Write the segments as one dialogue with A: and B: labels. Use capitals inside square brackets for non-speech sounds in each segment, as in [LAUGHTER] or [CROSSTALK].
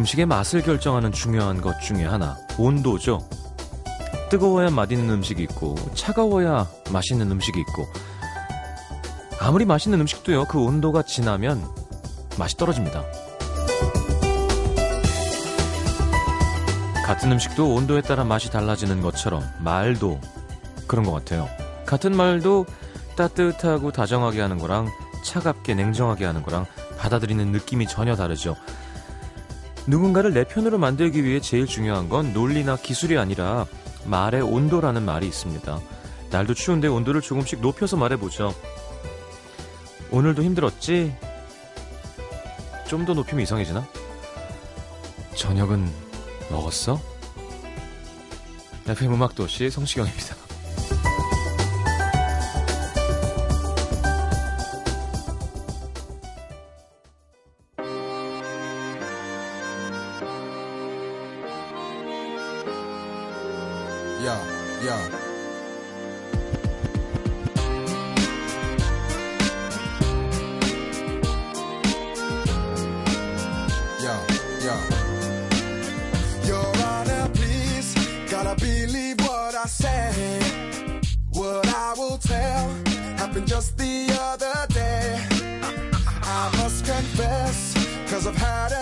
A: 음식의 맛을 결정하는 중요한 것 중에 하나, 온도죠. 뜨거워야 맛있는 음식이 있고, 차가워야 맛있는 음식이 있고, 아무리 맛있는 음식도요, 그 온도가 지나면 맛이 떨어집니다. 같은 음식도 온도에 따라 맛이 달라지는 것처럼 말도 그런 것 같아요. 같은 말도 따뜻하고 다정하게 하는 거랑 차갑게 냉정하게 하는 거랑 받아들이는 느낌이 전혀 다르죠. 누군가를 내 편으로 만들기 위해 제일 중요한 건 논리나 기술이 아니라 말의 온도라는 말이 있습니다. 날도 추운데 온도를 조금씩 높여서 말해보죠. 오늘도 힘들었지? 좀 더 높이면 이상해지나? 저녁은 먹었어? FM 음악도시 성시경입니다.
B: Tell happened just the other day. I must confess, cause I've had about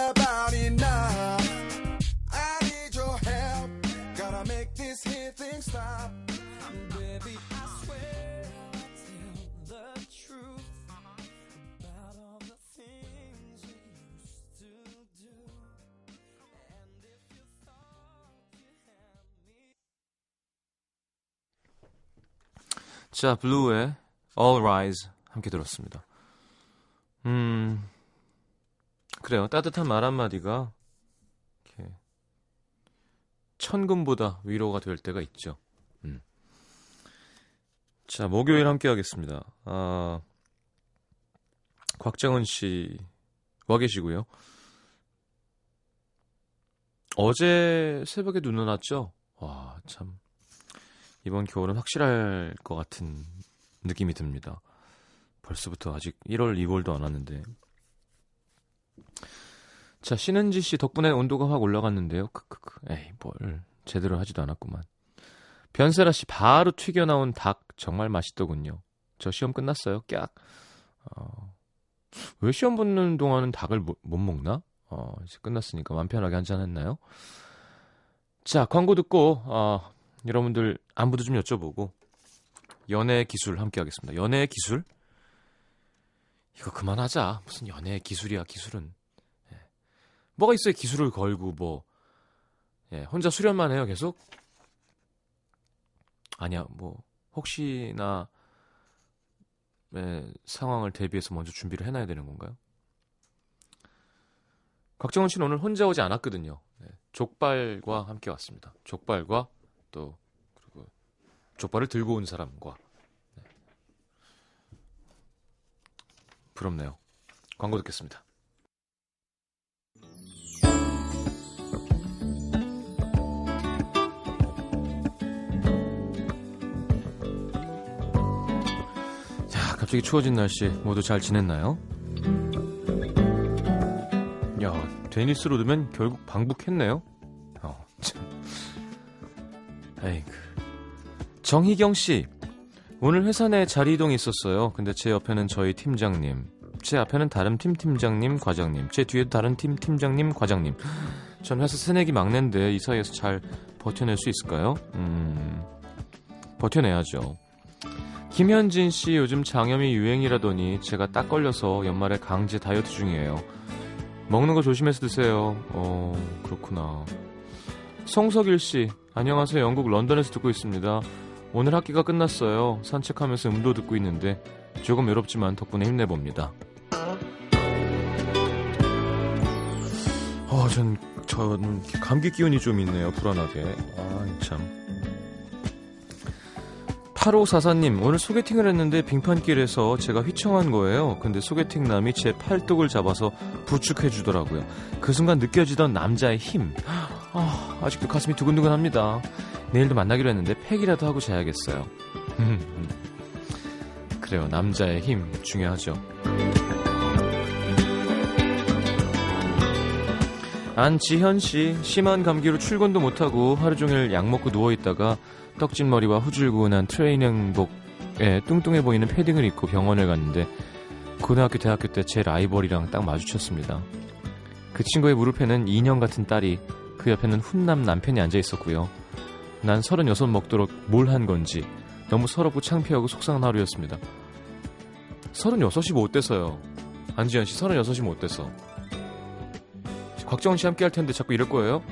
A: 자, 블루의 All Rise 함께 들었습니다. 음, 그래요. 따뜻한 말 한마디가 이렇게 천금보다 위로가 될 때가 있죠. 음. 자, 목요일 함께 하겠습니다. 아, 곽정은 씨 와 계시고요. 어제 새벽에 눈 왔죠? 와, 참. 이번 겨울은 확실할 것 같은 느낌이 듭니다. 벌써부터 아직 1월, 2월도 안 왔는데. 자, 신은지 씨 덕분에 온도가 확 올라갔는데요. 크크크. 에이, 뭘. 제대로 하지도 않았구만. 변세라 씨 바로 튀겨 나온 닭 정말 맛있더군요. 저 시험 끝났어요. 깍. 어, 왜 시험 붙는 동안은 닭을 못, 못 먹나? 어, 이제 끝났으니까 맘 편하게 한잔 했나요? 자, 광고 듣고 어, 여러분들 안부도 좀 여쭤보고 연애 기술 함께 하겠습니다. 연애 기술? 이거 그만하자. 무슨 연애 기술이야, 기술은. 예. 뭐가 있어요, 기술을 걸고 뭐. 예, 혼자 수련만 해요, 계속? 아니야, 뭐 혹시나 의 상황을 대비해서 먼저 준비를 해놔야 되는 건가요? 곽정은 씨는 오늘 혼자 오지 않았거든요. 네, 족발과 함께 왔습니다. 족발과 또 그리고 족발을 들고 온 사람과 네. 부럽네요. 광고 듣겠습니다. 자, 갑자기 추워진 날씨 모두 잘 지냈나요? 야, 데니스 로드면 결국 방북했네요. 에이그. 정희경 씨, 오늘 회사 내 자리 이동이 있었어요. 근데 제 옆에는 저희 팀장님, 제 앞에는 다른 팀 팀장님, 과장님, 제 뒤에도 다른 팀 팀장님, 과장님. 전 회사 새내기 막내인데 이 사이에서 잘 버텨낼 수 있을까요? 음, 버텨내야죠. 김현진 씨 요즘 장염이 유행이라더니 제가 딱 걸려서 연말에 강제 다이어트 중이에요. 먹는 거 조심해서 드세요. 어, 그렇구나. 송석일 씨, 안녕하세요. 영국 런던에서 듣고 있습니다. 오늘 학기가 끝났어요. 산책하면서 음도 듣고 있는데 조금 외롭지만 덕분에 힘내봅니다. 어, 전, 저는 감기 기운이 좀 있네요. 불안하게. 아, 참. 8544님, 오늘 소개팅을 했는데 빙판길에서 제가 휘청한 거예요. 근데 소개팅남이 제 팔뚝을 잡아서 부축해주더라고요. 그 순간 느껴지던 남자의 힘. 아, 아직도 가슴이 두근두근 합니다. 내일도 만나기로 했는데 팩이라도 하고 자야겠어요. 그래요, 남자의 힘 중요하죠. 안지현 씨 심한 감기로 출근도 못하고 하루 종일 약 먹고 누워 있다가 떡진 머리와 후줄근한 트레이닝복에 뚱뚱해 보이는 패딩을 입고 병원을 갔는데 고등학교 대학교 때 제 라이벌이랑 딱 마주쳤습니다. 그 친구의 무릎에는 인형 같은 딸이 그 옆에는 훈남 남편이 앉아 있었고요. 난36 먹도록 뭘 한 건지 너무 서럽고 창피하고 속상한 하루였습니다. 36이 뭐 어때서요? 안지현 씨 36이 뭐 어때서? 곽정은 씨 함께 할 텐데 자꾸 이럴 거예요?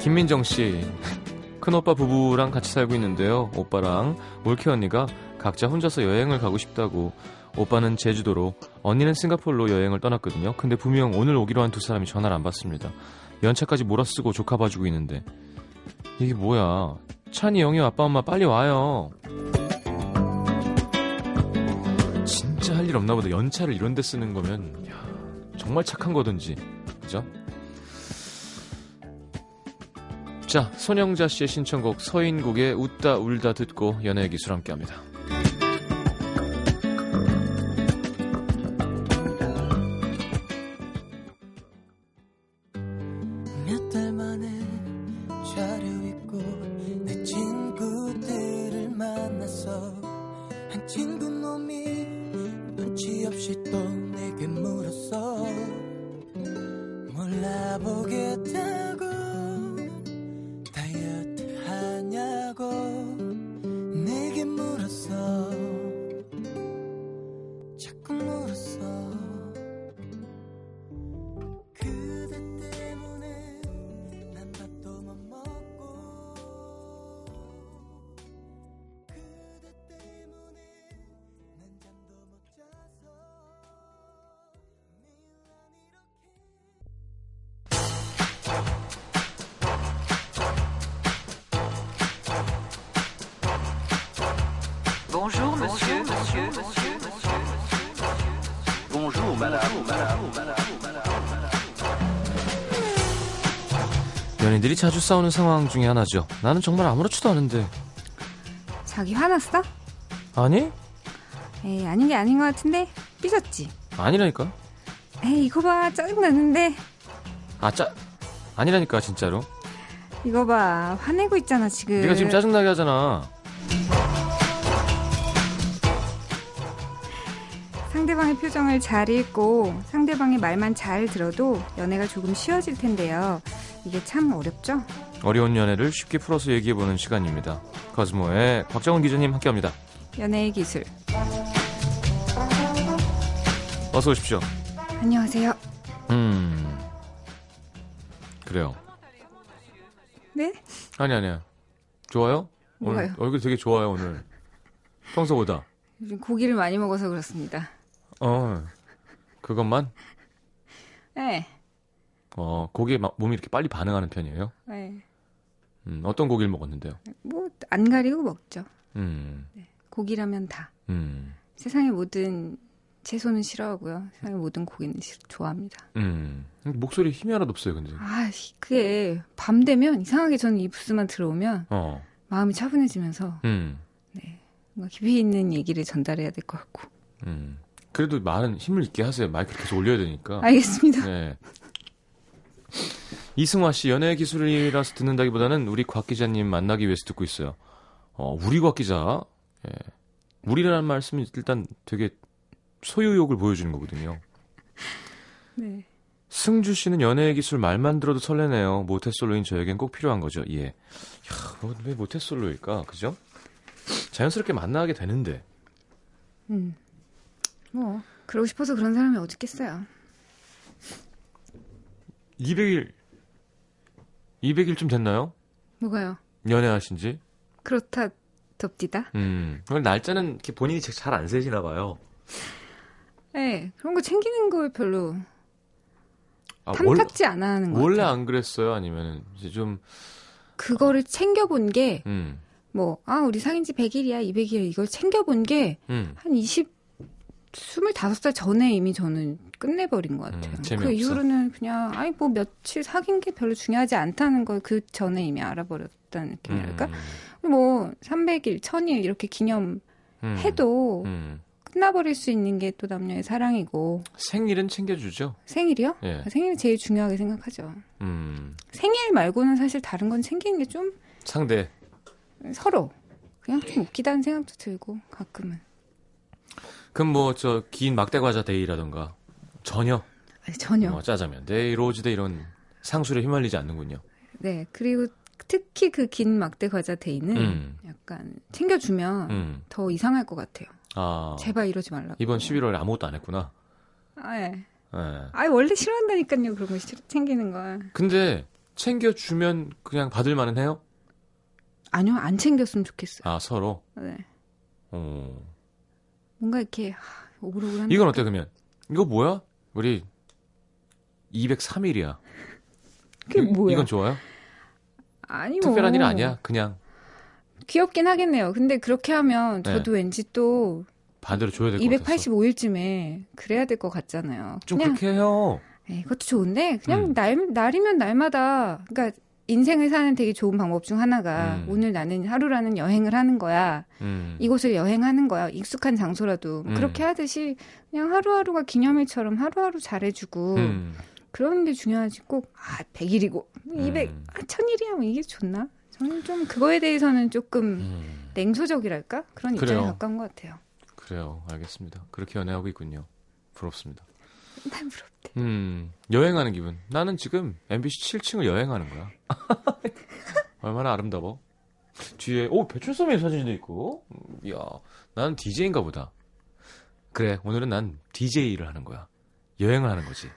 A: 김민정 씨. [LAUGHS] 큰오빠 부부랑 같이 살고 있는데요. 오빠랑 올케 언니가 각자 혼자서 여행을 가고 싶다고 오빠는 제주도로 언니는 싱가폴로 여행을 떠났거든요. 근데 분명 오늘 오기로 한 두 사람이 전화를 안 받습니다. 연차까지 몰아쓰고 조카 봐주고 있는데 이게 뭐야 찬이 영희 아빠 엄마 빨리 와요 진짜 할 일 없나 보다 연차를 이런 데 쓰는 거면 야, 정말 착한 거든지 그죠? 자 손영자 씨의 신청곡 서인국의 웃다 울다 듣고 연애의 기술 함께 합니다 연인들이 자주 싸우는 상황 중에 하나죠 나는 정말 아무렇지도 않은데
C: 자기 화났어?
A: 아니?
C: 에이, 아닌 게 아닌 것 같은데? 삐졌지?
A: 아니라니까
C: 에이, 이거 봐. 짜증나는데?
A: 아 짜 아니라니까 진짜로
C: 이거 봐. 화내고 있잖아, 지금.
A: 네가 지금 짜증나게 하잖아
C: 상대방의 표정을 잘 읽고 상대방의 말만 잘 들어도 연애가 조금 쉬워질 텐데요. 이게 참 어렵죠?
A: 어려운 연애를 쉽게 풀어서 얘기해보는 시간입니다. 거스모의 곽정은 기자님 함께합니다.
C: 연애의 기술.
A: 어서 오십시오.
C: 안녕하세요.
A: 음, 그래요.
C: 네?
A: 아니 아니야. 좋아요? 오늘
C: 뭐가요?
A: 얼굴 되게 좋아요 오늘. 평소보다.
C: 요즘 고기를 많이 먹어서 그렇습니다.
A: 어, 그것만.
C: 네.
A: 어, 고기에 막 몸이 이렇게 빨리 반응하는 편이에요.
C: 네.
A: 음, 어떤 고기를 먹었는데요?
C: 뭐, 안 가리고 먹죠.
A: 음,
C: 고기라면 다.
A: 음,
C: 세상의 모든 채소는 싫어하고요. 세상의 모든 고기는 시- 좋아합니다.
A: 음. 목소리 힘이 하나도 없어요, 근데.
C: 아, 씨, 그게 밤 되면 이상하게 저는 이 부스만 들어오면
A: 어,
C: 마음이 차분해지면서
A: 음,
C: 뭔가 깊이 있는 얘기를 전달해야 될 것 같고.
A: 음. 그래도 말은 힘을 있게 하세요. 마이크 계속 올려야 되니까.
C: 알겠습니다.
A: 네. 이승화 씨 연애 기술이라서 듣는다기보다는 우리 곽 기자님 만나기 위해서 듣고 있어요. 어, 우리 곽 기자. 예. 우리라는 말씀이 일단 되게 소유욕을 보여주는 거거든요.
C: 네.
A: 승주 씨는 연애 기술 말만 들어도 설레네요. 모태솔로인 저에겐 꼭 필요한 거죠. 예. 야, 뭐, 왜 모태솔로일까? 그죠? 자연스럽게 만나게 되는데.
C: 음. 뭐, 그러고 싶어서 그런 사람이 어디 있겠어요.
A: 200일 200일쯤 됐나요?
C: 뭐가요?
A: 연애하신 지?
C: 그렇다, 덥디다.
A: 음. 그걸 날짜는 이렇게 본인이 잘 안 세시나 봐요.
C: 네, 그런 거 챙기는 걸 별로
A: 아, 원-
C: 탐탁지 않아 하는 것
A: 원래
C: 같아요.
A: 안 그랬어요? 아니면 이제 좀
C: 그거를 챙겨본 게,
A: 음.
C: 뭐, 아, 우리 사귄 지 100일이야, 200일, 이걸 챙겨본 게,
A: 음.
C: 한 20, 25살 전에 이미 저는 끝내버린 것 같아요.
A: 음,
C: 그. 이후로는 그냥, 아이, 뭐, 며칠 사귄 게 별로 중요하지 않다는 걸 그 전에 이미 알아버렸다는 느낌이랄까?
A: 음.
C: 뭐, 300일, 1000일 이렇게 기념해도,
A: 음.
C: 끝나버릴 수 있는 게 또 남녀의 사랑이고
A: 생일은 챙겨주죠.
C: 생일이요?
A: 예.
C: 생일이 제일 중요하게 생각하죠.
A: 음,
C: 생일 말고는 사실 다른 건 챙기는 게 좀
A: 상대.
C: 서로 그냥 좀 웃기다는 생각도 들고 가끔은
A: 그럼 뭐 저 긴 막대 과자 데이라던가 전혀
C: 아니, 전혀.
A: 뭐 짜장면 데이 로즈데이 이런 상술에 휘말리지 않는군요.
C: 네 그리고 특히 그 긴 막대 과자 데이는
A: 음,
C: 약간 챙겨주면
A: 음.
C: 더 이상할 것 같아요.
A: 아
C: 제발 이러지 말라고.
A: 이번 11월에 아무것도 안 했구나.
C: 아, 예.
A: 예.
C: 아 원래 싫어한다니까요 그런 거 싫- 챙기는 걸.
A: 근데 챙겨주면 그냥 받을 만은 해요?
C: 아니요 안 챙겼으면 좋겠어요.
A: 아 서로.
C: 네.
A: 어.
C: 뭔가 이렇게 하, 오글오글한.
A: 이건 어때 그러면? 이거 뭐야? 우리 203일이야.
C: 그게 뭐야?
A: 이건 좋아요?
C: 아니 뭐.
A: 특별한 일 아니야. 그냥
C: 귀엽긴 하겠네요. 근데 그렇게 하면
A: 네.
C: 저도 왠지 또
A: 반대로 줘야 될 것 같았어.
C: 285일쯤에 그래야 될 것 같잖아요.
A: 좀
C: 그냥
A: 그렇게 해요.
C: 에이, 그것도 좋은데 그냥
A: 음.
C: 날 날이면 날마다 그러니까 인생을 사는 되게 좋은 방법 중 하나가
A: 음.
C: 오늘 나는 하루라는 여행을 하는 거야.
A: 음.
C: 이곳을 여행하는 거야. 익숙한 장소라도
A: 음.
C: 그렇게 하듯이 그냥 하루하루가 기념일처럼 하루하루 잘해주고
A: 음.
C: 그런 게 중요하지 꼭 아 100일이고 200,
A: 음.
C: 아 1000일이야 뭐 이게 좋나? 저는 좀 그거에 대해서는 조금
A: 음.
C: 냉소적이랄까 그런 입장에
A: 그래요.
C: 가까운 것 같아요.
A: 그래요. 알겠습니다. 그렇게 연애하고 있군요. 부럽습니다.
C: 난 부럽대.
A: 음. 여행하는 기분. 나는 지금 MBC 7층을 여행하는 거야. [LAUGHS] 얼마나 아름다워. 뒤에 오 배철수의 사진도 있고. 음, 이야. 나는 DJ인가 보다. 그래. 오늘은 난 DJ를 하는 거야. 여행을 하는 거지.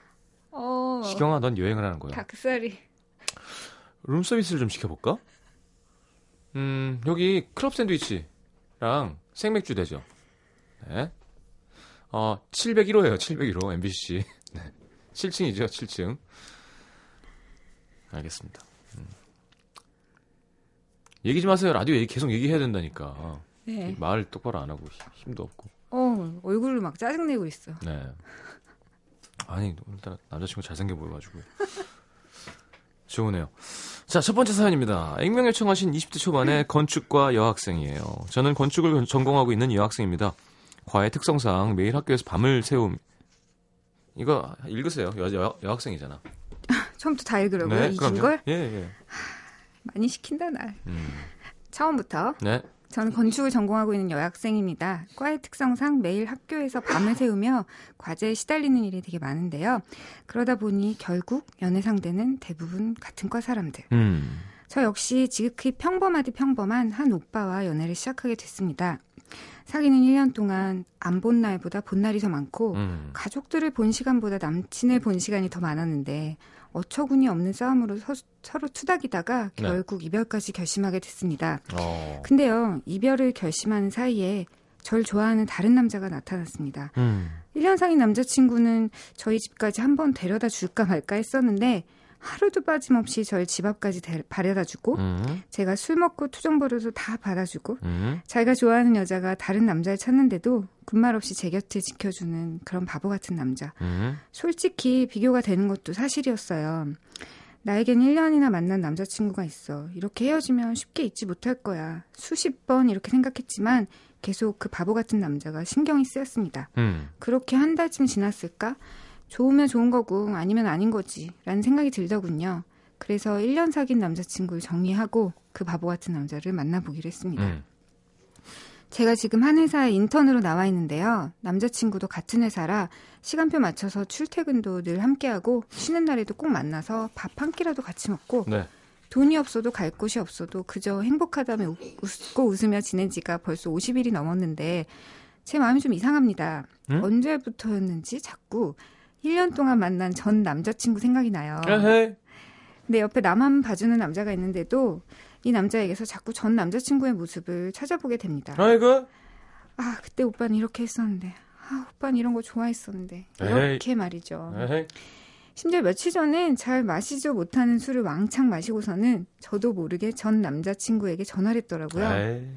C: 어,
A: 시경아, 넌 여행을 하는 거야.
C: 닭살이.
A: 룸 서비스를 좀 시켜볼까? 음, 여기 클럽 샌드위치랑 생맥주 되죠. 네. 어, 701호예요. 701호 MBC. 네. 7층이죠. 7층. 알겠습니다. 음. 얘기 좀 하세요. 라디오 얘기 계속 얘기해야 된다니까.
C: 네.
A: 말 똑바로 안 하고 힘- 힘도 없고.
C: 어, 얼굴로 막 짜증내고 있어.
A: 네. 아니 오늘따라 남자친구 잘생겨 보여가지고 좋으네요. 자 첫 번째 사연입니다. 익명 요청하신 20대 초반의 건축과 여학생이에요. 저는 건축을 전공하고 있는 여학생입니다. 과외 특성상 매일 학교에서 밤을 새움. 이거 읽으세요. 여, 여, 여학생이잖아. [LAUGHS]
C: 처음부터 다 읽으라고요? 이긴
A: 그럼요.
C: 걸?
A: 예, 예.
C: 많이 시킨다, 날.
A: 음.
C: 처음부터.
A: 네.
C: 저는 건축을 전공하고 있는 여학생입니다. 과의 특성상 매일 학교에서 밤을 새우며 과제에 시달리는 일이 되게 많은데요. 그러다 보니 결국 연애 상대는 대부분 같은 과 사람들.
A: 음.
C: 저 역시 지극히 평범하디 평범한 한 오빠와 연애를 시작하게 됐습니다. 사귀는 1년 동안 안 본 날보다 본 날이 더 많고
A: 음.
C: 가족들을 본 시간보다 남친을 본 시간이 더 많았는데 어처구니 없는 싸움으로 서, 서로 투닥이다가
A: 네.
C: 결국 이별까지 결심하게 됐습니다.
A: 어.
C: 근데요, 이별을 결심하는 사이에 절 좋아하는 다른 남자가 나타났습니다.
A: 음.
C: 1년 사귄 남자친구는 저희 집까지 한번 데려다 줄까 말까 했었는데 하루도 빠짐없이 절집 앞까지 데- 바래다 주고
A: 음.
C: 제가 술 먹고 투정 벌여도 다 받아주고
A: 음.
C: 자기가 좋아하는 여자가 다른 남자를 찾는데도 군말 없이 제 곁을 지켜주는 그런 바보 같은 남자.
A: 음.
C: 솔직히 비교가 되는 것도 사실이었어요. 나에겐 1년이나 만난 남자친구가 있어. 이렇게 헤어지면 쉽게 잊지 못할 거야. 수십 번 이렇게 생각했지만 계속 그 바보 같은 남자가 신경이 쓰였습니다.
A: 음.
C: 그렇게 한 달쯤 지났을까? 좋으면 좋은 거고 아니면 아닌 거지. 라는 생각이 들더군요. 그래서 1년 사귄 남자친구를 정리하고 그 바보 같은 남자를 만나보기로 했습니다.
A: 음.
C: 제가 지금 한 회사에 인턴으로 나와 있는데요. 남자친구도 같은 회사라 시간표 맞춰서 출퇴근도 늘 함께하고 쉬는 날에도 꼭 만나서 밥 한 끼라도 같이 먹고
A: 네.
C: 돈이 없어도 갈 곳이 없어도 그저 행복하다며 웃- 웃고 웃으며 지낸 지가 벌써 50일이 넘었는데 제 마음이 좀 이상합니다.
A: 응?
C: 언제부터였는지 자꾸 1년 동안 만난 전 남자친구 생각이 나요. 내 옆에 나만 봐주는 남자가 있는데도 이 남자에게서 자꾸 전 남자친구의 모습을 찾아보게 됩니다.
A: 아이고.
C: 아, 그때 오빠는 이렇게 했었는데. 아, 오빠는 이런 거 좋아했었는데.
A: 에이.
C: 이렇게 말이죠.
A: 에헤이.
C: 심지어 며칠 전엔 잘 마시죠 못하는 술을 왕창 마시고서는 저도 모르게 전 남자친구에게 전화를 했더라고요.
A: 에이.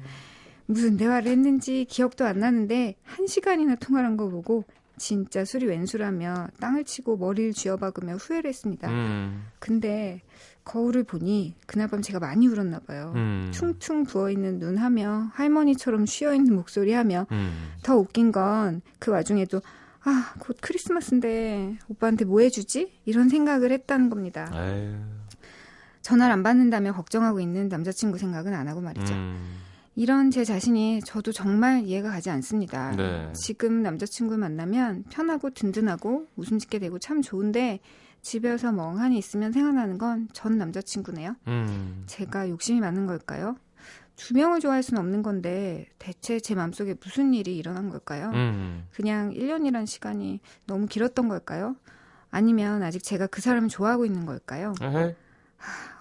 C: 무슨 대화를 했는지 기억도 안 나는데 한 시간이나 통화를 한거 보고 진짜 술이 웬수라며 땅을 치고 머리를 쥐어박으며 후회를 했습니다.
A: 음.
C: 근데 거울을 보니 그날 밤 제가 많이 울었나 봐요.
A: 음.
C: 퉁퉁 부어있는 눈 하며 할머니처럼 쉬어있는 목소리 하며
A: 음.
C: 더 웃긴 건 그 와중에도 아, 곧 크리스마스인데 오빠한테 뭐 해주지? 이런 생각을 했다는 겁니다.
A: 에휴.
C: 전화를 안 받는다며 걱정하고 있는 남자친구 생각은 안 하고 말이죠.
A: 음.
C: 이런 제 자신이 저도 정말 이해가 가지 않습니다.
A: 네.
C: 지금 남자친구 만나면 편하고 든든하고 웃음 짓게 되고 참 좋은데 집에서 멍하니 있으면 생각나는 건 전 남자친구네요.
A: 음.
C: 제가 욕심이 많은 걸까요? 두 명을 좋아할 수는 없는 건데 대체 제 마음속에 무슨 일이 일어난 걸까요?
A: 음.
C: 그냥 1년이란 시간이 너무 길었던 걸까요? 아니면 아직 제가 그 사람을 좋아하고 있는 걸까요?
A: 에헤.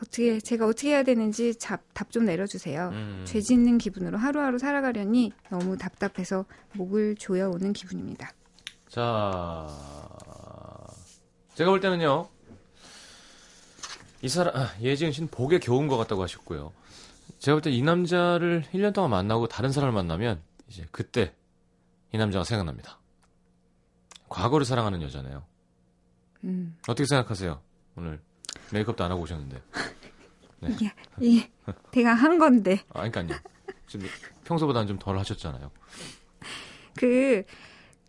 C: 어떻게 제가 어떻게 해야 되는지 답 좀 내려주세요.
A: 음.
C: 죄 짓는 기분으로 하루하루 살아가려니 너무 답답해서 목을 조여오는 기분입니다.
A: 자, 제가 볼 때는요, 이 사람, 아, 예지은 씨는 복에 겨운 것 같다고 하셨고요. 제가 볼 때 이 남자를 1년 동안 만나고 다른 사람을 만나면, 이제 그때 이 남자가 생각납니다. 과거를 사랑하는 여자네요.
C: 음,
A: 어떻게 생각하세요? 오늘 메이크업도 안 하고 오셨는데. 네.
C: 이게 이게 내가 한 건데
A: 아, 그러니까요. 지금 평소보다는 좀 덜 하셨잖아요.
C: 그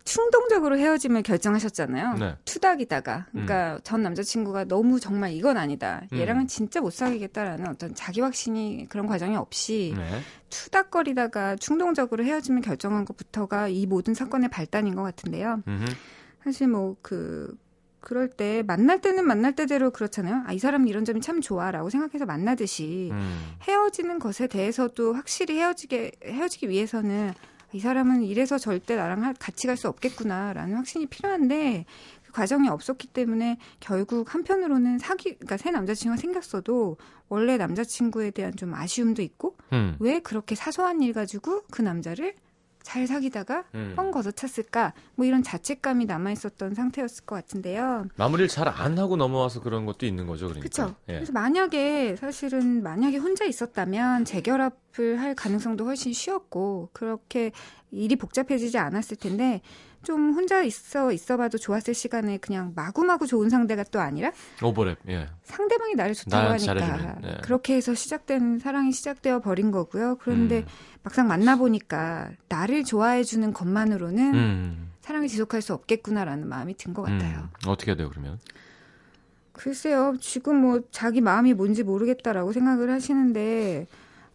C: 충동적으로 헤어짐을 결정하셨잖아요.
A: 네.
C: 투닥이다가 그러니까 전 남자친구가 너무 정말 이건 아니다.
A: 음.
C: 얘랑은 진짜 못 사귀겠다라는 어떤 자기 확신이 그런 과정이 없이
A: 네.
C: 투닥거리다가 충동적으로 헤어짐을 결정한 것부터가 이 모든 사건의 발단인 것 같은데요.
A: 음흠.
C: 사실 뭐 그 그럴 때 만날 때는 만날 때대로 그렇잖아요. 아, 이 사람 이런 점이 참 좋아라고 생각해서 만나듯이
A: 음.
C: 헤어지는 것에 대해서도 확실히 헤어지게 헤어지기 위해서는 이 사람은 이래서 절대 나랑 할- 같이 갈 수 없겠구나라는 확신이 필요한데 그 과정이 없었기 때문에 결국 한편으로는 사귀 그러니까 새 남자친구가 생겼어도 원래 남자친구에 대한 좀 아쉬움도 있고
A: 음.
C: 왜 그렇게 사소한 일 가지고 그 남자를 잘 사귀다가
A: 음.
C: 뻥 걷어찼을까 뭐 이런 자책감이 남아 있었던 상태였을 것 같은데요.
A: 마무리를 잘 안 하고 넘어와서 그런 것도 있는 거죠, 그러니까.
C: 그렇죠.
A: 예.
C: 그래서 만약에 사실은 만약에 혼자 있었다면 재결합을 할 가능성도 훨씬 쉬웠고 그렇게 일이 복잡해지지 않았을 텐데 좀 혼자 있어 있어봐도 좋았을 시간에 그냥 마구마구 좋은 상대가 또 아니라
A: 오버랩, 예.
C: 상대방이 나를 좋다고
A: 나
C: 하니까
A: 잘해주면, 네.
C: 그렇게 해서 시작된 사랑이 시작되어 버린 거고요. 그런데
A: 음.
C: 막상 만나 보니까 나를 좋아해 주는 것만으로는
A: 음.
C: 사랑을 지속할 수 없겠구나라는 마음이 든 것 같아요.
A: 음. 어떻게 해야 돼요, 그러면?
C: 글쎄요, 지금 뭐 자기 마음이 뭔지 모르겠다라고 생각을 하시는데,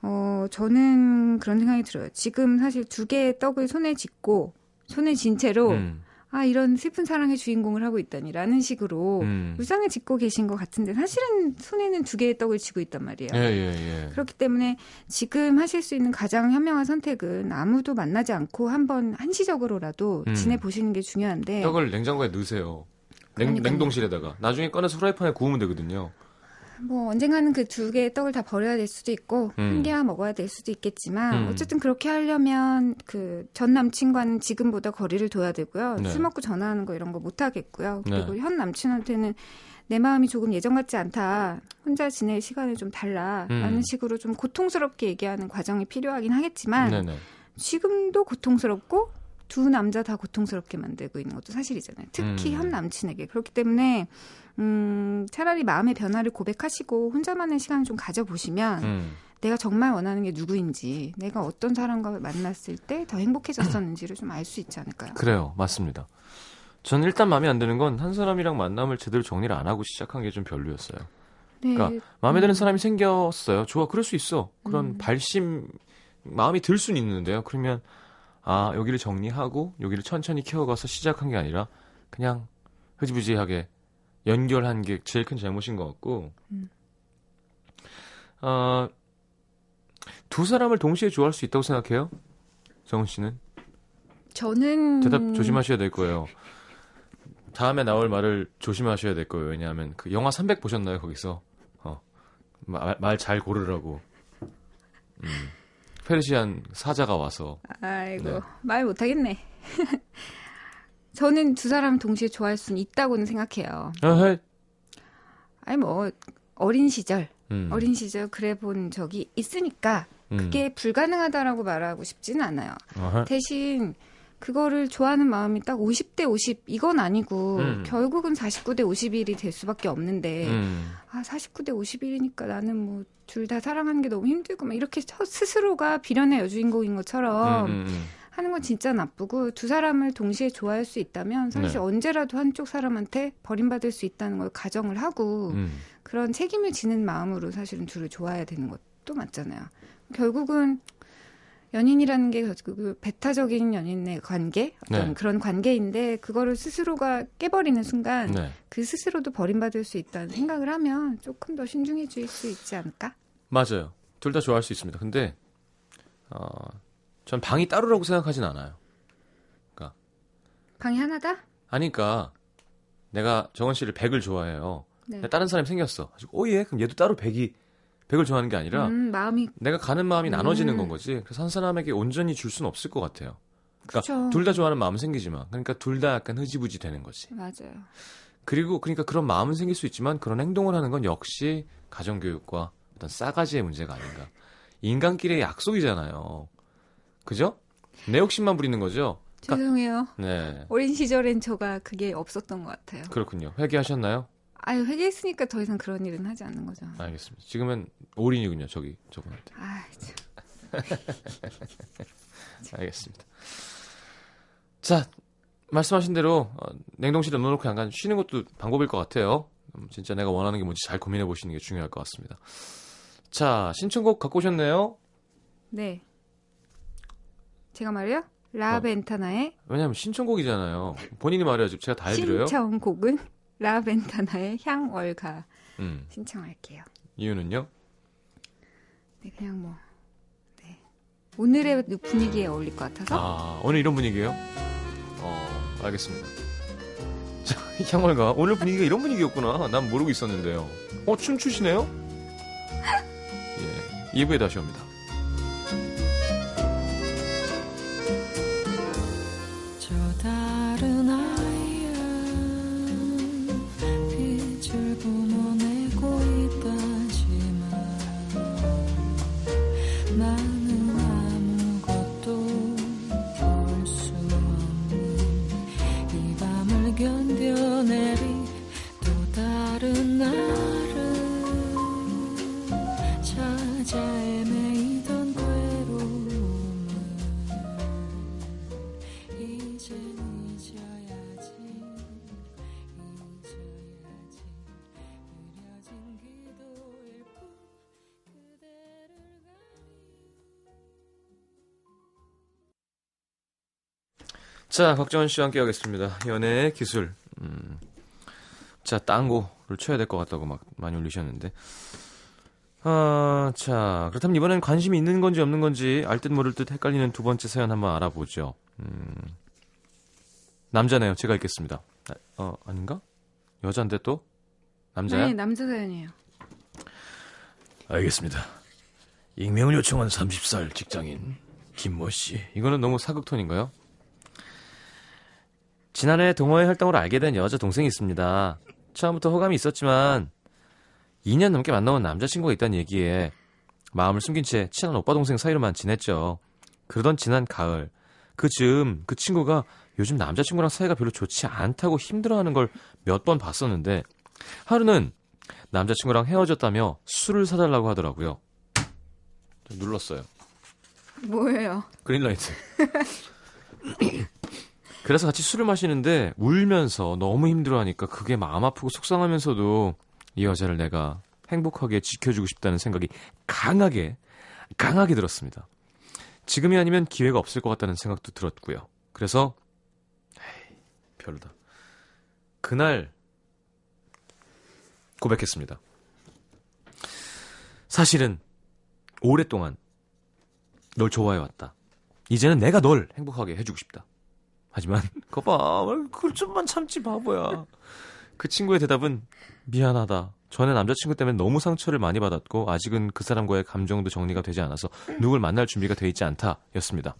C: 어, 저는 그런 생각이 들어요. 지금 사실 두 개의 떡을 손에 쥐고, 손에 쥔 채로,
A: 음.
C: 아, 이런 슬픈 사랑의 주인공을 하고 있다니라는 식으로
A: 음.
C: 우상을 짓고 계신 것 같은데, 사실은 손에는 두 개의 떡을 쥐고 있단 말이에요.
A: 예, 예, 예.
C: 그렇기 때문에 지금 하실 수 있는 가장 현명한 선택은 아무도 만나지 않고 한번 한시적으로라도
A: 음.
C: 지내 보시는 게 중요한데,
A: 떡을 냉장고에 넣으세요. 냉. 냉동실에다가. 나중에 꺼내서 프라이팬에 구우면 되거든요.
C: 뭐 언젠가는 그 두 개의 떡을 다 버려야 될 수도 있고
A: 음.
C: 한 개만 먹어야 될 수도 있겠지만
A: 음.
C: 어쨌든 그렇게 하려면 그 전 남친과는 지금보다 거리를 둬야 되고요.
A: 네.
C: 술 먹고 전화하는 거 이런 거 못 하겠고요. 그리고
A: 네.
C: 현 남친한테는 내 마음이 조금 예전 같지 않다. 혼자 지낼 시간을 좀 달라.
A: 음.
C: 라는 식으로 좀 고통스럽게 얘기하는 과정이 필요하긴 하겠지만
A: 네네.
C: 지금도 고통스럽고 두 남자 다 고통스럽게 만들고 있는 것도 사실이잖아요. 특히
A: 음.
C: 한 남친에게. 그렇기 때문에 음, 차라리 마음의 변화를 고백하시고 혼자만의 시간을 좀 가져보시면
A: 음.
C: 내가 정말 원하는 게 누구인지 내가 어떤 사람과 만났을 때 더 행복해졌었는지를 좀 알 수 있지 않을까요?
A: 그래요. 맞습니다. 전 일단 마음에 안 드는 건 한 사람이랑 만남을 제대로 정리를 안 하고 시작한 게 좀 별로였어요.
C: 네,
A: 그러니까 마음에 드는 사람이 생겼어요. 좋아, 그럴 수 있어. 그런
C: 음.
A: 발심 마음이 들 수는 있는데요. 그러면 아 여기를 정리하고 여기를 천천히 키워가서 시작한 게 아니라 그냥 흐지부지하게 연결한 게 제일 큰 잘못인 것 같고
C: 음.
A: 어, 두 사람을 동시에 좋아할 수 있다고 생각해요? 정은 씨는
C: 저는
A: 대답 조심하셔야 될 거예요. 다음에 나올 말을 조심하셔야 될 거예요. 왜냐하면 그 영화 300 보셨나요? 거기서 어, 말잘 고르라고. 음, 페르시안 사자가 와서
C: 아이고
A: 네.
C: 말 못하겠네. [LAUGHS] 저는 두 사람 동시에 좋아할 수는 있다고는 생각해요.
A: 에헤.
C: 아니 뭐 어린 시절
A: 음,
C: 어린 시절 그래 본 적이 있으니까
A: 음,
C: 그게 불가능하다라고 말하고 싶지는 않아요.
A: 어허.
C: 대신 그거를 좋아하는 마음이 딱 50대 50 이건 아니고
A: 음.
C: 결국은 49대 51이 될 수밖에 없는데
A: 음.
C: 아 49대 51이니까 나는 뭐 둘 다 사랑하는 게 너무 힘들고 막 이렇게 저 스스로가 비련의 여주인공인 것처럼
A: 음, 음, 음.
C: 하는 건 진짜 나쁘고 두 사람을 동시에 좋아할 수 있다면 사실
A: 네.
C: 언제라도 한쪽 사람한테 버림받을 수 있다는 걸 가정을 하고
A: 음.
C: 그런 책임을 지는 마음으로 사실은 둘을 좋아해야 되는 것도 맞잖아요. 결국은 연인이라는 게 그 배타적인 연인의 관계 어떤
A: 네.
C: 그런 관계인데 그거를 스스로가 깨버리는 순간
A: 네.
C: 그 스스로도 버림받을 수 있다는 생각을 하면 조금 더 신중해질 수 있지 않을까?
A: 맞아요. 둘 다 좋아할 수 있습니다. 근데 어, 전 방이 따로라고 생각하진 않아요.
C: 방이 하나다?
A: 아니까 내가 정원 씨를 100을 좋아해요.
C: 네.
A: 다른 사람이 생겼어. 오예 그럼 얘도 따로 100이 100을 좋아하는 게 아니라
C: 음, 마음이
A: 내가 가는 마음이 나눠지는
C: 음.
A: 건 거지. 그래서 한 사람에게 온전히 줄 수는 없을 것 같아요. 그러니까. 둘 다 좋아하는 마음은 생기지만 그러니까 둘 다 약간 흐지부지 되는 거지.
C: 맞아요.
A: 그리고 그러니까 그런 마음은 생길 수 있지만 그런 행동을 하는 건 역시 가정 교육과 어떤 싸가지의 문제가 아닌가. 인간끼리의 약속이잖아요. 그죠? 내 욕심만 부리는 거죠? 그러니까
C: 죄송해요.
A: 네.
C: 어린 시절엔 저가 그게 없었던 것 같아요.
A: 그렇군요. 회개하셨나요?
C: 아유 회개했으니까 더 이상 그런 일은 하지 않는 거죠.
A: 알겠습니다. 지금은 올인이군요. 저기 저분한테.
C: 아, 참. [LAUGHS]
A: 알겠습니다. 자, 말씀하신 대로 어, 냉동실에 넣어놓고 약간 쉬는 것도 방법일 것 같아요. 음, 진짜 내가 원하는 게 뭔지 잘 고민해 보시는 게 중요할 것 같습니다. 자, 신청곡 갖고 오셨네요.
C: 네. 제가 말이요?
A: 어.
C: 라벤타나의
A: 왜냐하면 신청곡이잖아요. 본인이 말해야지. 제가 다 해드려요.
C: 신청곡은 라벤타나의 향월가
A: 음,
C: 신청할게요.
A: 이유는요?
C: 네, 그냥 뭐 네. 오늘의 분위기에 어울릴 것 같아서
A: 아, 오늘 이런 분위기예요? 어, 알겠습니다. 자, 향월가 오늘 분위기가 이런 분위기였구나. 난 모르고 있었는데요. 어, 춤추시네요? [LAUGHS] 예, 2부에 다시 옵니다. 자, 박정원 씨와 함께 하겠습니다. 연애의 기술. 음, 자, 땅고를 쳐야 될 것 같다고 막 많이 올리셨는데. 아, 자, 그렇다면 이번엔 관심이 있는 건지 없는 건지 알 듯 모를 듯 헷갈리는 두 번째 사연 한번 알아보죠. 음, 남자네요. 제가 읽겠습니다. 아, 어, 아닌가? 여잔데 또? 남자야?
C: 네, 남자 사연이에요.
A: 알겠습니다. 익명을 요청한 30살 직장인 김모 씨. 이거는 너무 사극톤인가요? 지난해 동호회 활동으로 알게 된 여자 동생이 있습니다. 처음부터 호감이 있었지만 2년 넘게 만나온 남자친구가 있다는 얘기에 마음을 숨긴 채 친한 오빠 동생 사이로만 지냈죠. 그러던 지난 가을 그 즈음 그 친구가 요즘 남자친구랑 사이가 별로 좋지 않다고 힘들어하는 걸 몇 번 봤었는데 하루는 남자친구랑 헤어졌다며 술을 사달라고 하더라고요. 좀 눌렀어요.
C: 뭐예요?
A: 그린라이트. [LAUGHS] 그래서 같이 술을 마시는데 울면서 너무 힘들어하니까 그게 마음 아프고 속상하면서도 이 여자를 내가 행복하게 지켜주고 싶다는 생각이 강하게 강하게 들었습니다. 지금이 아니면 기회가 없을 것 같다는 생각도 들었고요. 그래서 에이, 별로다. 그날 고백했습니다. 사실은 오랫동안 널 좋아해왔다. 이제는 내가 널 행복하게 해주고 싶다. 하지만 거봐 그걸 좀만 참지 바보야. 그 친구의 대답은 미안하다. 전에 남자친구 때문에 너무 상처를 많이 받았고 아직은 그 사람과의 감정도 정리가 되지 않아서 누굴 만날 준비가 돼 있지 않다 였습니다.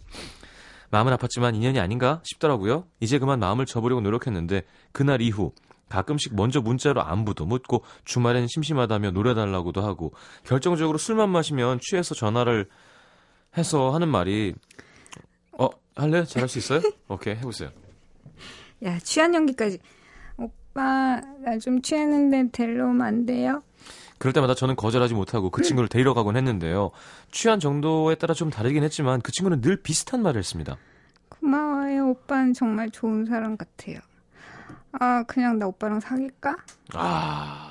A: 마음은 아팠지만 인연이 아닌가 싶더라고요. 이제 그만 마음을 접으려고 노력했는데 그날 이후 가끔씩 먼저 문자로 안부도 묻고 주말엔 심심하다며 노래 달라고도 하고 결정적으로 술만 마시면 취해서 전화를 해서 하는 말이 어 할래요? 잘할 수 있어요? 오케이, 해보세요.
C: 야, 취한 연기까지. 오빠, 나 좀 취했는데 데리러 오면 안 돼요?
A: 그럴 때마다 저는 거절하지 못하고 그 친구를 데리러 가곤 했는데요. 취한 정도에 따라 좀 다르긴 했지만 그 친구는 늘 비슷한 말을 했습니다.
C: 고마워요. 오빠는 정말 좋은 사람 같아요. 아, 그냥 나 오빠랑 사귈까?
A: 아.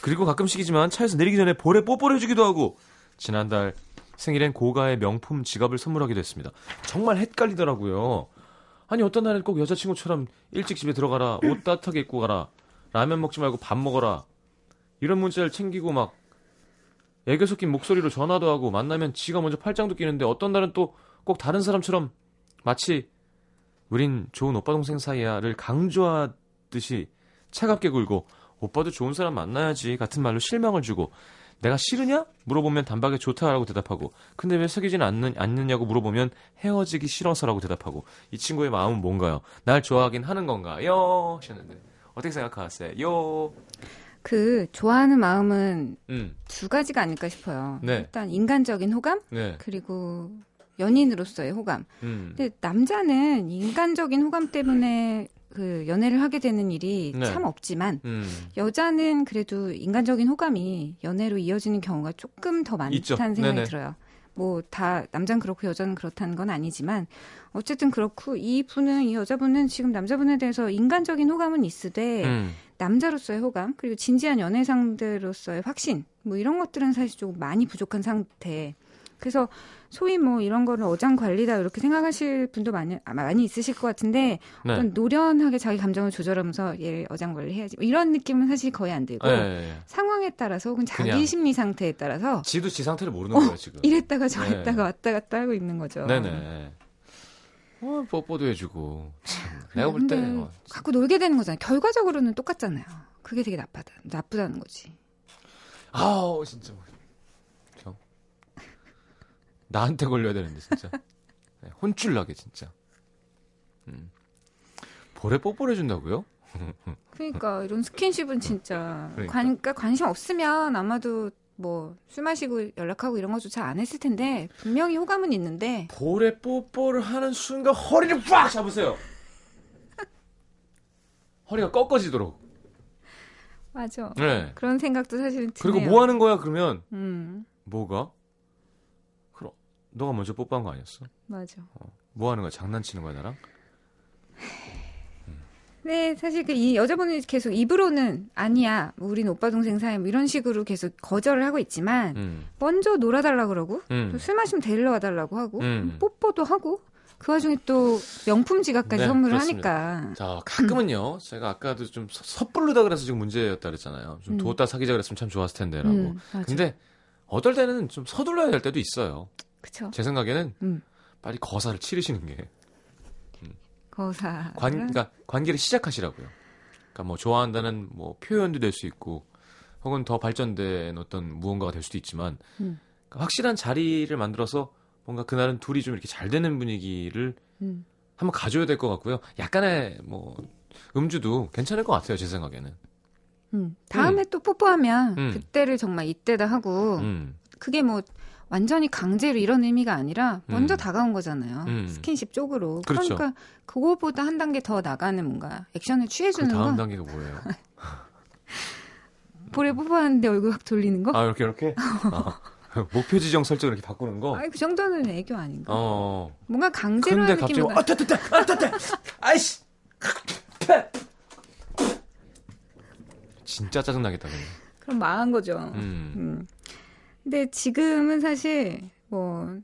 A: 그리고 가끔씩이지만 차에서 내리기 전에 볼에 뽀뽀를 해주기도 하고 지난달 생일엔 고가의 명품 지갑을 선물하기도 했습니다. 정말 헷갈리더라고요. 아니 어떤 날엔 꼭 여자친구처럼 일찍 집에 들어가라 옷 따뜻하게 입고 가라 라면 먹지 말고 밥 먹어라 이런 문자를 챙기고 막 애교 섞인 목소리로 전화도 하고 만나면 지가 먼저 팔짱도 끼는데 어떤 날은 또 꼭 다른 사람처럼 마치 우린 좋은 오빠 동생 사이야를 강조하듯이 차갑게 굴고 오빠도 좋은 사람 만나야지 같은 말로 실망을 주고 내가 싫으냐? 물어보면 단박에 좋다라고 대답하고 근데 왜 사귀진 않는, 않느냐고 물어보면 헤어지기 싫어서라고 대답하고 이 친구의 마음은 뭔가요? 날 좋아하긴 하는 건가요? 하셨는데 어떻게 생각하세요?
C: 그, 좋아하는 마음은
A: 음,
C: 두 가지가 아닐까 싶어요.
A: 네.
C: 일단 인간적인 호감,
A: 네,
C: 그리고 연인으로서의 호감.
A: 음,
C: 근데 남자는 인간적인 호감 때문에 그 연애를 하게 되는 일이
A: 네.
C: 참 없지만
A: 음,
C: 여자는 그래도 인간적인 호감이 연애로 이어지는 경우가 조금 더 많다는. 생각이
A: 네네.
C: 들어요. 뭐 다 남자는 그렇고 여자는 그렇다는 건 아니지만 어쨌든 그렇고 이 분은 이 여자분은 지금 남자분에 대해서 인간적인 호감은 있으되
A: 음,
C: 남자로서의 호감 그리고 진지한 연애 상대로서의 확신 뭐 이런 것들은 사실 조금 많이 부족한 상태. 그래서 소위 뭐 이런 거를 어장 관리다 이렇게 생각하실 분도 많이 아, 많이 있으실 것 같은데
A: 네.
C: 어떤 노련하게 자기 감정을 조절하면서 얘를 어장 관리해야지 뭐 이런 느낌은 사실 거의 안 들고
A: 예.
C: 상황에 따라서 혹은 자기. 심리 상태에 따라서
A: 지도 지 상태를 모르는 거예요 지금.
C: 이랬다가 저랬다가
A: 네.
C: 왔다 갔다 하고 있는 거죠.
A: 네네. 어, 뽀뽀도 해주고. 참, 내가 볼 때. 어,
C: 갖고 놀게 되는 거잖아요. 결과적으로는 똑같잖아요. 그게 되게 나쁘다, 나쁘다는 거지.
A: 아우, 진짜. 나한테 걸려야 되는데, 진짜. 네, 혼쭐 나게, 진짜. 음. 볼에 뽀뽀를 해준다고요? [LAUGHS]
C: 그러니까 이런 스킨십은 진짜
A: 그러니까.
C: 관, 그러니까 관심 없으면 아마도 뭐 술 마시고 연락하고 이런 거조차 안 했을 텐데 분명히 호감은 있는데
A: 볼에 뽀뽀를 하는 순간 허리를 빡 잡으세요. [LAUGHS] 허리가 꺾어지도록.
C: 맞아.
A: 네.
C: 그런 생각도 사실은 드네요.
A: 그리고 뭐 하는 거야, 그러면?
C: 음
A: 뭐가? 너가 먼저 뽀뽀한 거 아니었어?
C: 맞아.
A: 뭐 하는 거야? 장난치는 거야, 나랑?
C: 네, 사실 그 이 여자분이 계속 입으로는 아니야, 뭐 우린 오빠 동생 사이 뭐 이런 식으로 계속 거절을 하고 있지만
A: 음.
C: 먼저 놀아달라 그러고
A: 음.
C: 또술 마시면 데리러 와달라고 하고
A: 음.
C: 뽀뽀도 하고 그 와중에 또 명품 지갑까지
A: 네,
C: 선물을
A: 그렇습니다.
C: 하니까
A: 자, 가끔은요, 제가 아까도 좀 서- 섣부르다 그래서 지금 문제였다 그랬잖아요. 좀
C: 음.
A: 두었다 사귀자 그랬으면 참 좋았을 텐데라고.
C: 음.
A: 근데, 어떨 때는 좀 서둘러야 될 때도 있어요.
C: 그쵸
A: 제 생각에는
C: 음.
A: 빨리 거사를 치르시는 게.
C: 거사
A: 관, 그러니까 관계를 시작하시라고요. 그러니까 뭐 좋아한다는 뭐 표현도 될 수 있고, 혹은 더 발전된 어떤 무언가가 될 수도 있지만,
C: 음.
A: 그러니까 확실한 자리를 만들어서 뭔가 그날은 둘이 좀 이렇게 잘 되는 분위기를
C: 음.
A: 한번 가져야 될 것 같고요. 약간의 뭐 음주도 괜찮을 것 같아요, 제 생각에는.
C: 음. 다음에 또 뽀뽀하면
A: 음.
C: 그때를 정말 이때다 하고
A: 음,
C: 그게 뭐 완전히 강제로 이런 의미가 아니라 먼저
A: 음.
C: 다가온 거잖아요.
A: 음.
C: 스킨십 쪽으로.
A: 그렇죠.
C: 러니까 그거보다 한 단계 더 나가는 뭔가 액션을
A: 그
C: 취해주는
A: 다음
C: 거.
A: 단계가 뭐예요? [LAUGHS]
C: 볼에 뽀뽀하는데 얼굴 확 돌리는 거?
A: 아 이렇게 이렇게 [LAUGHS] 아, 목표 지정 설정을 이렇게 바꾸는 거.
C: 아이, 그 정도는 애교 아닌가?
A: 어.
C: 뭔가 강제로
A: 근데
C: 하는
A: 갑자기
C: 느낌보다.
A: 아, 따따따, 아, 따따, 아이씨. [LAUGHS] 진짜 짜증 나겠다 그냥.
C: 그럼 망한 거죠.
A: 음.
C: 음. 근데 지금은 사실 뭐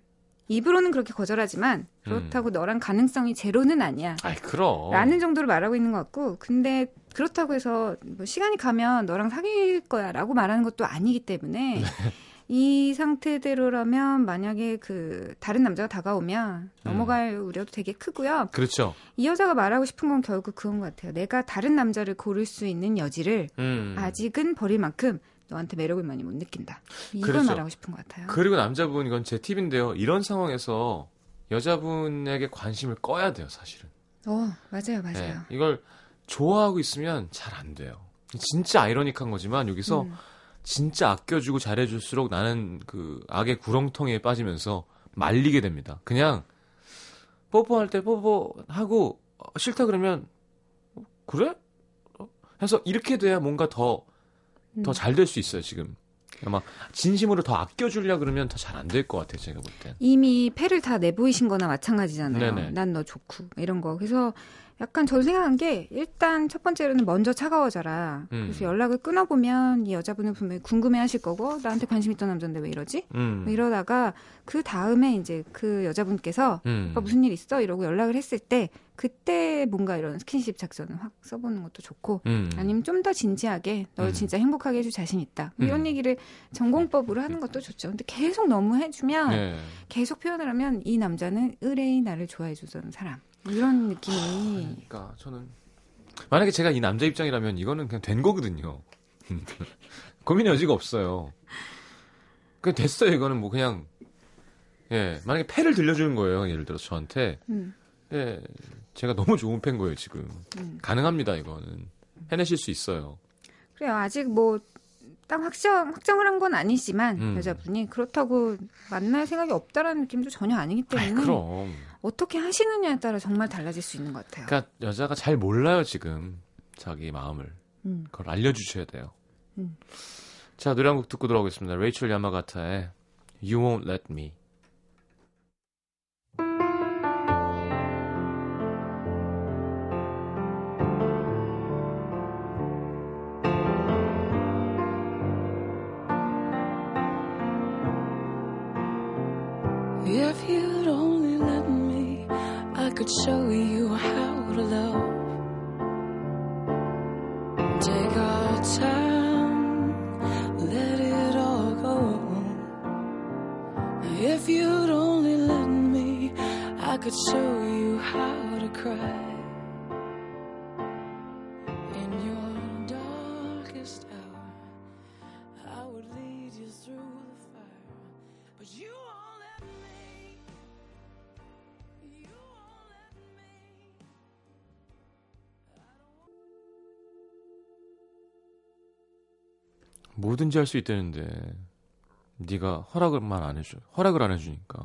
C: 입으로는 그렇게 거절하지만 그렇다고 너랑 가능성이 제로는 아니야.
A: 아이 그럼.
C: 라는 정도로 말하고 있는 것 같고 근데 그렇다고 해서 뭐 시간이 가면 너랑 사귈 거야 라고 말하는 것도 아니기 때문에
A: 네. [LAUGHS]
C: 이 상태대로라면 만약에 그 다른 남자가 다가오면 넘어갈 우려도 되게 크고요.
A: 그렇죠.
C: 이 여자가 말하고 싶은 건 결국 그건 것 같아요. 내가 다른 남자를 고를 수 있는 여지를
A: 음.
C: 아직은 버릴 만큼 너한테 매력을 많이 못 느낀다. 이걸
A: 그렇죠.
C: 말하고 싶은 것 같아요.
A: 그리고 남자분 이건 제 팁인데요. 이런 상황에서 여자분에게 관심을 꺼야 돼요, 사실은.
C: 어, 맞아요,
A: 네,
C: 맞아요.
A: 이걸 좋아하고 있으면 잘 안 돼요. 진짜 아이러닉한 거지만 여기서
C: 음.
A: 진짜 아껴주고 잘해줄수록 나는 그 악의 구렁텅이에 빠지면서 말리게 됩니다. 그냥 뽀뽀할 때 뽀뽀하고 어, 싫다 그러면 어, 그래? 어? 해서 이렇게 돼야 뭔가 더 더
C: 음.
A: 잘될 수 있어요 지금. 막 진심으로 더 아껴주려 그러면 더 잘 안 될 것 같아요 제가 볼 땐.
C: 이미 패를 다 내보이신 거나 마찬가지잖아요. 난 너 좋고 이런 거. 그래서 약간 저도 생각한 게 일단 첫 번째로는 먼저 차가워져라.
A: 음.
C: 그래서 연락을 끊어보면 이 여자분은 분명히 궁금해하실 거고 나한테 관심 있던 남자인데 왜 이러지?
A: 음.
C: 뭐 이러다가 그 다음에 이제 그 여자분께서
A: 음.
C: 오빠 무슨 일 있어? 이러고 연락을 했을 때 그때 뭔가 이런 스킨십 작전을 확 써보는 것도 좋고
A: 음.
C: 아니면 좀 더 진지하게 너를
A: 음.
C: 진짜 행복하게 해줄 자신 있다. 뭐 이런
A: 음.
C: 얘기를 전공법으로 하는 것도 좋죠. 근데 계속 너무 해주면
A: 네.
C: 계속 표현을 하면 이 남자는 의뢰인 나를 좋아해주던 사람. 뭐 이런 느낌이
A: 그러니까 저는 만약에 제가 이 남자 입장이라면 이거는 그냥 된 거거든요. [LAUGHS] 고민의 여지가 없어요. 그냥 됐어요. 이거는 뭐 그냥 예 만약에 패를 들려주는 거예요. 예를 들어서 저한테
C: 음,
A: 예 제가 너무 좋은 패인 거예요 지금
C: 음.
A: 가능합니다. 이거는 해내실 수 있어요.
C: 그래요. 아직 뭐 딱 확정 확정을 한 건 아니지만
A: 음.
C: 여자분이 그렇다고 만날 생각이 없다라는 느낌도 전혀 아니기
A: 아이,
C: 때문에
A: 그럼
C: 어떻게 하시느냐에 따라 정말 달라질 수 있는 것 같아요.
A: 그러니까 여자가 잘 몰라요 지금 자기 마음을
C: 음.
A: 그걸 알려주셔야 돼요.
C: 음.
A: 자 노래 한 곡 듣고 돌아오겠습니다. 레이첼 야마가타의 You Won't Let Me.
D: If could show you how
A: 뭐든지 할 수 있다는데 네가 허락을만 안 해줘 허락을 안 해주니까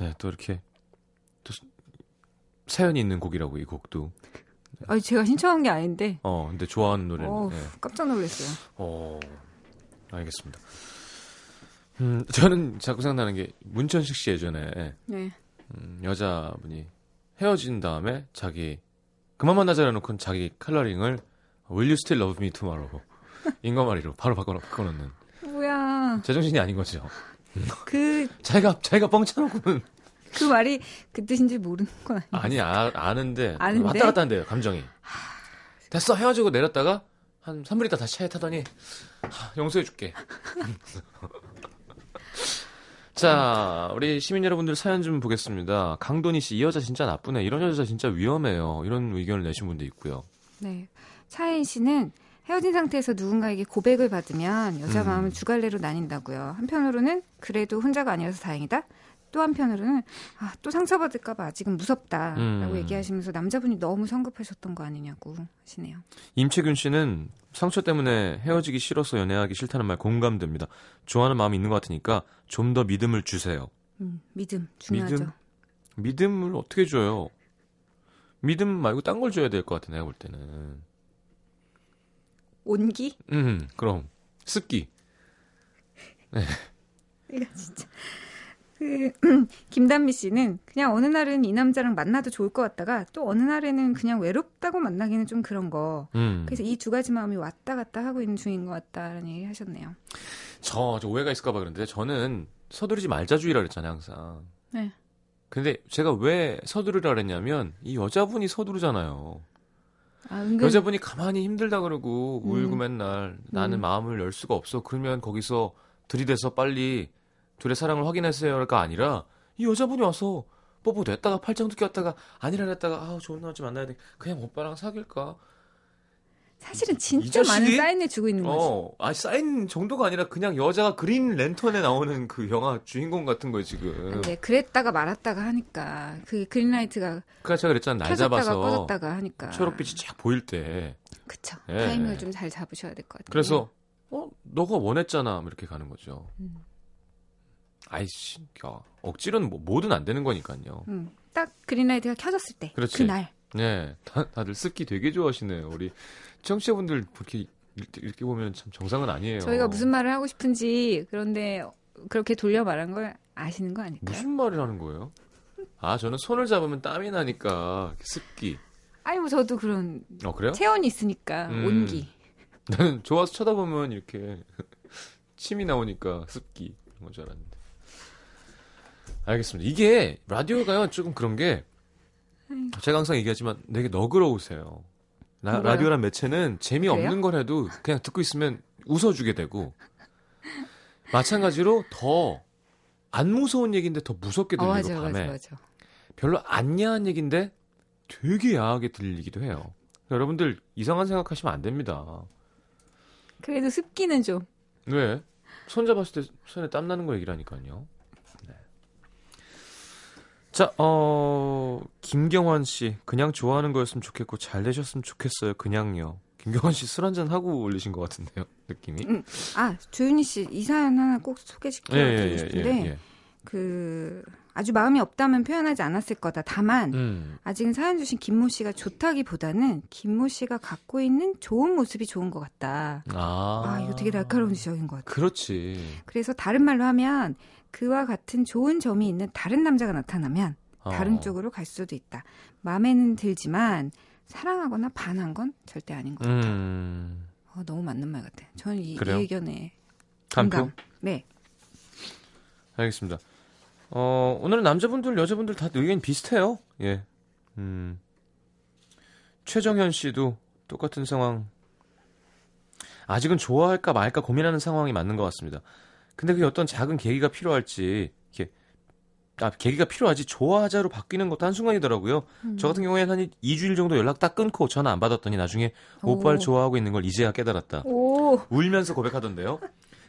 A: 네, 또 이렇게 또 스- 사연이 있는 곡이라고 이 곡도
C: 아니 제가 신청한 게 아닌데
A: 어 근데 좋아하는 노래는
C: 어우,
A: 네.
C: 깜짝 놀랐어요.
A: 어 알겠습니다 음 저는 자꾸 생각나는 게 문천식 씨 예전에
C: 네.
A: 음, 여자분이 헤어진 다음에 자기 그만 만나자 해놓고 자기 칼러링을 Will you still love me tomorrow 인거말이로 바로 바꿔, 바꿔놓는.
C: 뭐야.
A: 제정신이 아닌 거죠.
C: 그그
A: 자기가 자기가 뻥쳐놓고는.
C: 말이 그 뜻인지 모르는 건 아니에요.
A: 아니 아, 아는데.
C: 아는데?
A: 왔다 갔다 한대요 감정이. 됐어 헤어지고 내렸다가 한 3분 있다 다시 차에 타더니 하, 용서해줄게. [LAUGHS] 자 우리 시민 여러분들 사연 좀 보겠습니다. 강돈희 씨 이 여자 진짜 나쁘네. 이런 여자 진짜 위험해요. 이런 의견을 내신 분도 있고요.
C: 네. 차혜인 씨는 헤어진 상태에서 누군가에게 고백을 받으면 여자
A: 음.
C: 마음은 두 갈래로 나뉜다고요. 한편으로는 그래도 혼자가 아니어서 다행이다. 또 한편으로는 아, 또 상처받을까봐 아직은 무섭다라고
A: 음.
C: 얘기하시면서 남자분이 너무 성급하셨던 거 아니냐고 하시네요.
A: 임채균 씨는 상처 때문에 헤어지기 싫어서 연애하기 싫다는 말 공감됩니다 좋아하는 마음이 있는 것 같으니까 좀 더 믿음을 주세요
C: 음, 믿음 중요하죠.
A: 믿음? 믿음을 어떻게 줘요? 믿음 말고 딴 걸 줘야 될 것 같아, 내가 볼 때는.
C: 온기?
A: 음, 그럼. 습기.
C: 이거 진짜. 그 [CLEARS THROAT] 김단미 씨는 그냥 어느 날은 이 남자랑 만나도 좋을 것 같다가 또 어느 날에는 그냥 외롭다고 만나기는 좀 그런 거.
A: 음.
C: 그래서 이 두 가지 마음이 왔다 갔다 하고 있는 중인 것 같다라는 얘기 하셨네요.
A: 저, 저 오해가 있을까봐 그런데 저는 서두르지 말자주의라 그랬잖아요, 항상.
C: 네.
A: 근데 제가 왜 서두르라 그랬냐면 이 여자분이 서두르잖아요.
C: 아, 은근
A: 여자분이 가만히 힘들다 그러고 울고
C: 음.
A: 맨날 나는
C: 음.
A: 마음을 열 수가 없어. 그러면 거기서 들이대서 빨리 둘의 사랑을 확인하세요가 아니라 이 여자분이 와서 뽀뽀 됐다가 팔짱도 꼈다가 아니라 했다가 아 좋은 남자 만나야 돼. 그냥 오빠랑 사귈까?
C: 사실은
A: 이
C: 진짜? 많은 사인을 주고 있는 거지.
A: 어, 아 사인 정도가 아니라 그냥 여자가 그린 랜턴에 나오는 그 영화 주인공 같은 거예요 지금.
C: 근데 그랬다가 말았다가 하니까 그 그린라이트가
A: 그러니까 제가 그랬잖아 날 잡아서
C: 꺼졌다가 하니까
A: 초록빛이 쫙 보일 때.
C: 그쵸
A: 예.
C: 타이밍을 좀 잘 잡으셔야 될 것 같아요.
A: 그래서 어 너가 원했잖아 뭐 이렇게 가는 거죠.
C: 음.
A: 아이씨, 야, 억지로는 뭐, 뭐든 안 되는 거니까요.
C: 음, 딱 그린라이트가 켜졌을 때
A: 그렇지.
C: 그날
A: 네, 다, 다들 습기 되게 좋아하시네요. 우리 청취자분들 이렇게, 이렇게 보면 참 정상은 아니에요.
C: 저희가 무슨 말을 하고 싶은지 그런데 그렇게 돌려 말한 걸 아시는 거 아닐까요?
A: 무슨 말을 하는 거예요? 아, 저는 손을 잡으면 땀이 나니까 습기.
C: 아니 뭐 저도 그런
A: 어 그래요?
C: 체온이 있으니까
A: 음.
C: 온기.
A: 나는 좋아서 쳐다보면 이렇게 [LAUGHS] 침이 나오니까 습기 그런 건 줄 알았는데. 알겠습니다. 이게 라디오가요 조금 그런 게 제가 항상 얘기하지만 되게 너그러우세요. 나-
C: 뭐가요?
A: 라디오란 매체는 재미없는
C: 그래요?
A: 걸 해도 그냥 듣고 있으면 웃어주게 되고 마찬가지로 더 안 무서운 얘기인데 더 무섭게
C: 어,
A: 들리고
C: 맞아,
A: 밤에
C: 맞아, 맞아.
A: 별로 안 야한 얘기인데 되게 야하게 들리기도 해요. 여러분들 이상한 생각하시면 안 됩니다.
C: 그래도 습기는 좀.
A: 왜? 손 잡았을 때 손에 땀 나는 거 얘기라니까요. 네. 자, 어, 김경환 씨. 그냥 좋아하는 거였으면 좋겠고 잘 되셨으면 좋겠어요. 그냥요. 김경환 씨 술 한잔 하고 올리신 것 같은데요. 느낌이.
C: 음, 아 조윤희 씨 이 사연 하나 꼭 소개시켜드리고 싶은데 그 아주 마음이 없다면 표현하지 않았을 거다. 다만
A: 음.
C: 아직은 사연 주신 김모 씨가 좋다기 보다는 김모 씨가 갖고 있는 좋은 모습이 좋은 것 같다.
A: 아.
C: 아 이거 되게 날카로운 지적인 것 같아.
A: 그렇지.
C: 그래서 다른 말로 하면 그와 같은 좋은 점이 있는 다른 남자가 나타나면
A: 어.
C: 다른 쪽으로 갈 수도 있다. 마음에는 들지만 사랑하거나 반한 건 절대 아닌 것 같다.
A: 음.
C: 어, 너무 맞는 말 같아. 저는 이, 이
A: 그래요?
C: 의견에? 공감. 네.
A: 알겠습니다. 어, 오늘은 남자분들, 여자분들 다 의견이 비슷해요. 예. 음. 최정현 씨도 똑같은 상황. 아직은 좋아할까 말까 고민하는 상황이 맞는 것 같습니다. 근데 그게 어떤 작은 계기가 필요할지, 이렇게, 아, 계기가 필요하지, 좋아하자로 바뀌는 것도 한순간이더라고요. 저 같은 경우에는 한 2주일 정도 연락 딱 끊고 전화 안 받았더니 나중에 오빠를
C: 오.
A: 좋아하고 있는 걸 이제야 깨달았다.
C: 오,
A: 울면서 고백하던데요.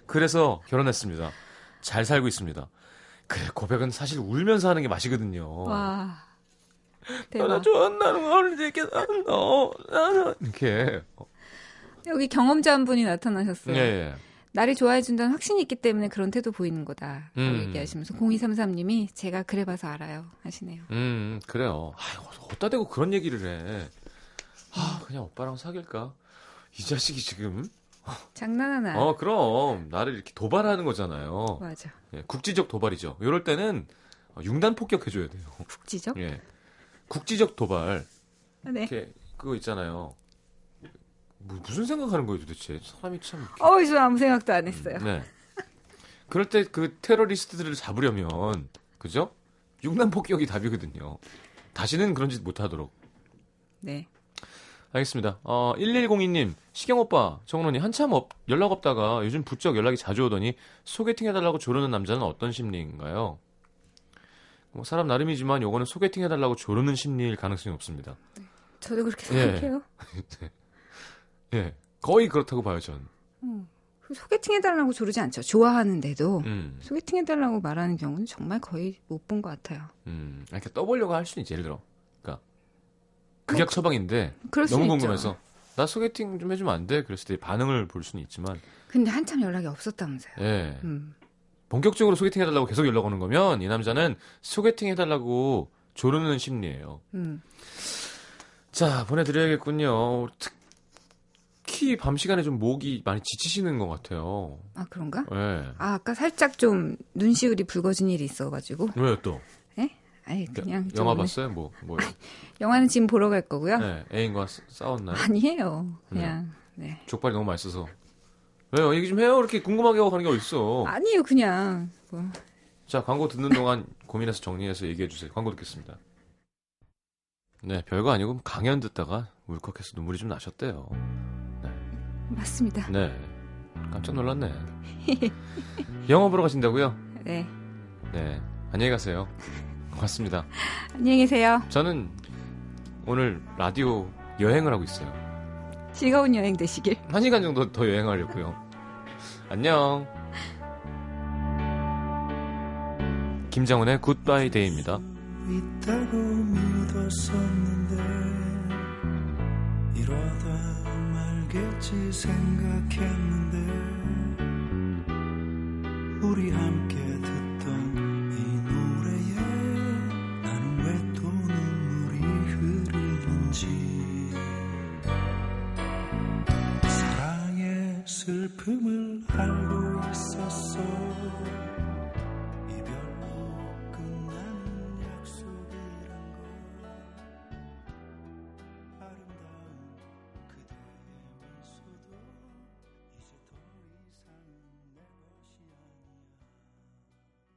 A: 그래서 결혼했습니다. 잘 살고 있습니다. 그래 고백은 사실 울면서 하는 게 맛이거든요.
C: 와.
A: 나
C: 대박.
A: 좋아한다는 걸 이렇게 너 나는 이렇게
C: 여기 경험자 한 분이 나타나셨어요.
A: 예, 예.
C: 나를 좋아해 준다는 확신이 있기 때문에 그런 태도 보이는 거다. 라고
A: 음.
C: 얘기하시면서 0233님이 제가 그래 봐서 알아요. 하시네요.
A: 음 그래요. 아 어디다 대고 그런 얘기를 해. 아 그냥 오빠랑 사귈까? 이 자식이 지금
C: 장난하나.
A: 어 그럼 나를 이렇게 도발하는 거잖아요.
C: 맞아.
A: 예, 국지적 도발이죠. 이럴 때는 융단 폭격해 줘야 돼요.
C: 국지적?
A: 예, 국지적 도발.
C: 네.
A: 이렇게 그거 있잖아요. 뭐, 무슨 생각하는 거예요 도대체? 사람이 참.
C: 어우, 저 아무 생각도 안 했어요.
A: 네. 그럴 때 그 테러리스트들을 잡으려면 그죠? 융단 폭격이 답이거든요. 다시는 그런 짓 못하도록.
C: 네.
A: 알겠습니다. 어, 1102님, 시경 오빠, 정은원이 한참 없- 연락 없다가 요즘 부쩍 연락이 자주 오더니 소개팅 해달라고 조르는 남자는 어떤 심리인가요? 뭐 사람 나름이지만 요거는 소개팅 해달라고 조르는 심리일 가능성이 없습니다.
C: 저도 그렇게
A: 예.
C: 생각해요.
A: 예, [LAUGHS] 거의 그렇다고 봐요 전.
C: 소개팅 해달라고 조르지 않죠. 좋아하는데도
A: 음,
C: 소개팅 해달라고 말하는 경우는 정말 거의 못 본 것 같아요.
A: 음, 이렇게 떠보려고 할 수는 있지 예를 들어. 그러니까 극약 처방인데 너무
C: 있죠.
A: 궁금해서 나 소개팅 좀 해주면 안 돼? 그랬을 때 반응을 볼 수는 있지만,
C: 근데 한참 연락이 없었다면서요.
A: 예.
C: 음.
A: 본격적으로 소개팅 해달라고 계속 연락 오는 거면 이 남자는 소개팅 해달라고 조르는 심리예요.
C: 음.
A: 자, 보내드려야겠군요. 특 히 밤 시간에 좀 목이 많이 지치시는 것 같아요.
C: 아, 그런가?
A: 예.
C: 아, 아까 살짝 좀 눈시울이 붉어진 일이 있어가지고.
A: 왜요 또?
C: 예? 아니, 그냥. 좀
A: 영화
C: 오늘-
A: 봤어요? 뭐, 뭐.
C: 영화는 지금 보러 갈 거고요.
A: 네, 애인과 싸- 싸웠나요?
C: 아니에요. 그냥. 네.
A: 족발이 너무 맛있어서. 왜요? 얘기 좀 해요. 이렇게 궁금하게 하고 가는 게 어딨어.
C: 아니에요, 그냥. 뭐.
A: 자, 광고 듣는 동안 고민해서 정리해서 얘기해 주세요. 광고 듣겠습니다. 네, 별거 아니고 강연 듣다가 울컥해서 눈물이 좀 나셨대요.
C: 맞습니다.
A: 네. 깜짝 놀랐네. [LAUGHS] 영화 보러 가신다고요?
C: 네.
A: 네. 안녕히 가세요. 고맙습니다.
C: 안녕히 계세요.
A: 저는 오늘 라디오 여행을 하고 있어요.
C: 즐거운 여행 되시길.
A: 한 시간 정도 더 여행하려고요. 안녕. 김장훈의 Goodbye Day입니다.
B: 있다고 믿었었는데 모르겠지 생각했는데 우리 함께 듣던 이 노래에 나는 왜 또 눈물이 흐르는지.
E: 사랑의 슬픔을 알고 있었어.